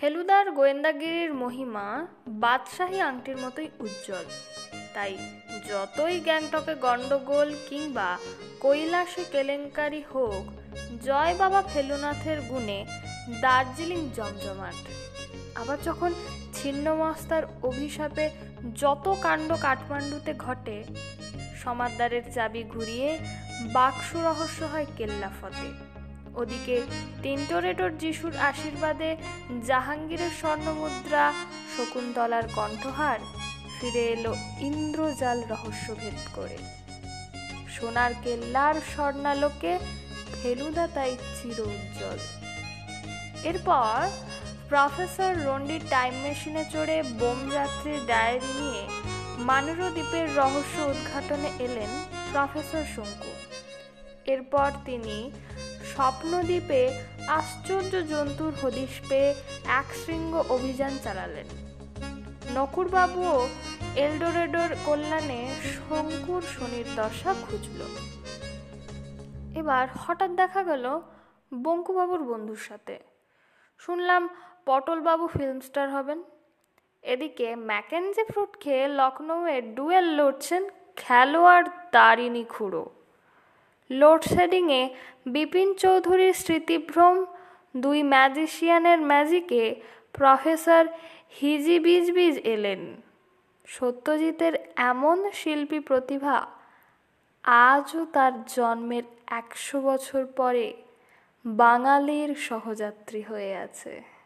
ফেলুদার গোয়েন্দাগিরির মহিমা বাদশাহী আংটির মতোই উজ্জ্বল। তাই যতই গ্যাংটকে গণ্ডগোল কিংবা কৈলাসে কেলেঙ্কারি হোক, জয় বাবা ফেলুনাথের গুণে দার্জিলিং জমজমাট। আবার যখন ছিন্নমস্তার অভিশাপে যত কাণ্ড কাঠমান্ডুতে ঘটে, সমাদদারের চাবি ঘুরিয়ে বাক্স রহস্য হয় কেল্লা ফতে ওদিকে টিন্টোরেটোর যিশুর আশীর্বাদে জাহাঙ্গীরের স্বর্ণমুদ্রা শকুন্তলার কণ্ঠহার, ফিরে এলো ইন্দ্রজাল রহস্যভেদ করে। সোনার কেল্লার স্বর্ণালোকে ফেলুদা তাই চির উজ্জ্বল এরপর প্রফেসর রন্ডির টাইম মেশিনে চড়ে বোম যাত্রীর ডায়েরি নিয়ে মানুরো দ্বীপের রহস্য উদ্ঘাটনে এলেন প্রফেসর শঙ্কু। এরপর তিনি স্বপ্নদ্বীপে আশ্চর্য জন্তুর হদিশ পেয়ে এক শৃঙ্গ অভিযান চালালেন। নকুরবাবুও এলডোরেডোর কল্যাণে শঙ্কুর শনির দশা খুঁজল। এবার হঠাৎ দেখা গেল বঙ্কুবাবুর বন্ধুর সাথে। শুনলাম পটলবাবু ফিল্ম স্টার হবেন। এদিকে ম্যাকেনজি ফ্রুট খেয়ে লখনৌয়ে ডুয়েল লড়ছেন খেলোয়াড় তারিণী খুঁড়ো। লোডশেডিংয়ে বিপিন চৌধুরীর স্মৃতিভ্রম দুই ম্যাজিশিয়ানের ম্যাজিকে প্রফেসর হিজিবিজবিজ এলেন। সত্যজিতের এমন শিল্পী প্রতিভা আজও তার জন্মের একশো বছর পরে বাঙালির সহযাত্রী হয়ে আছে।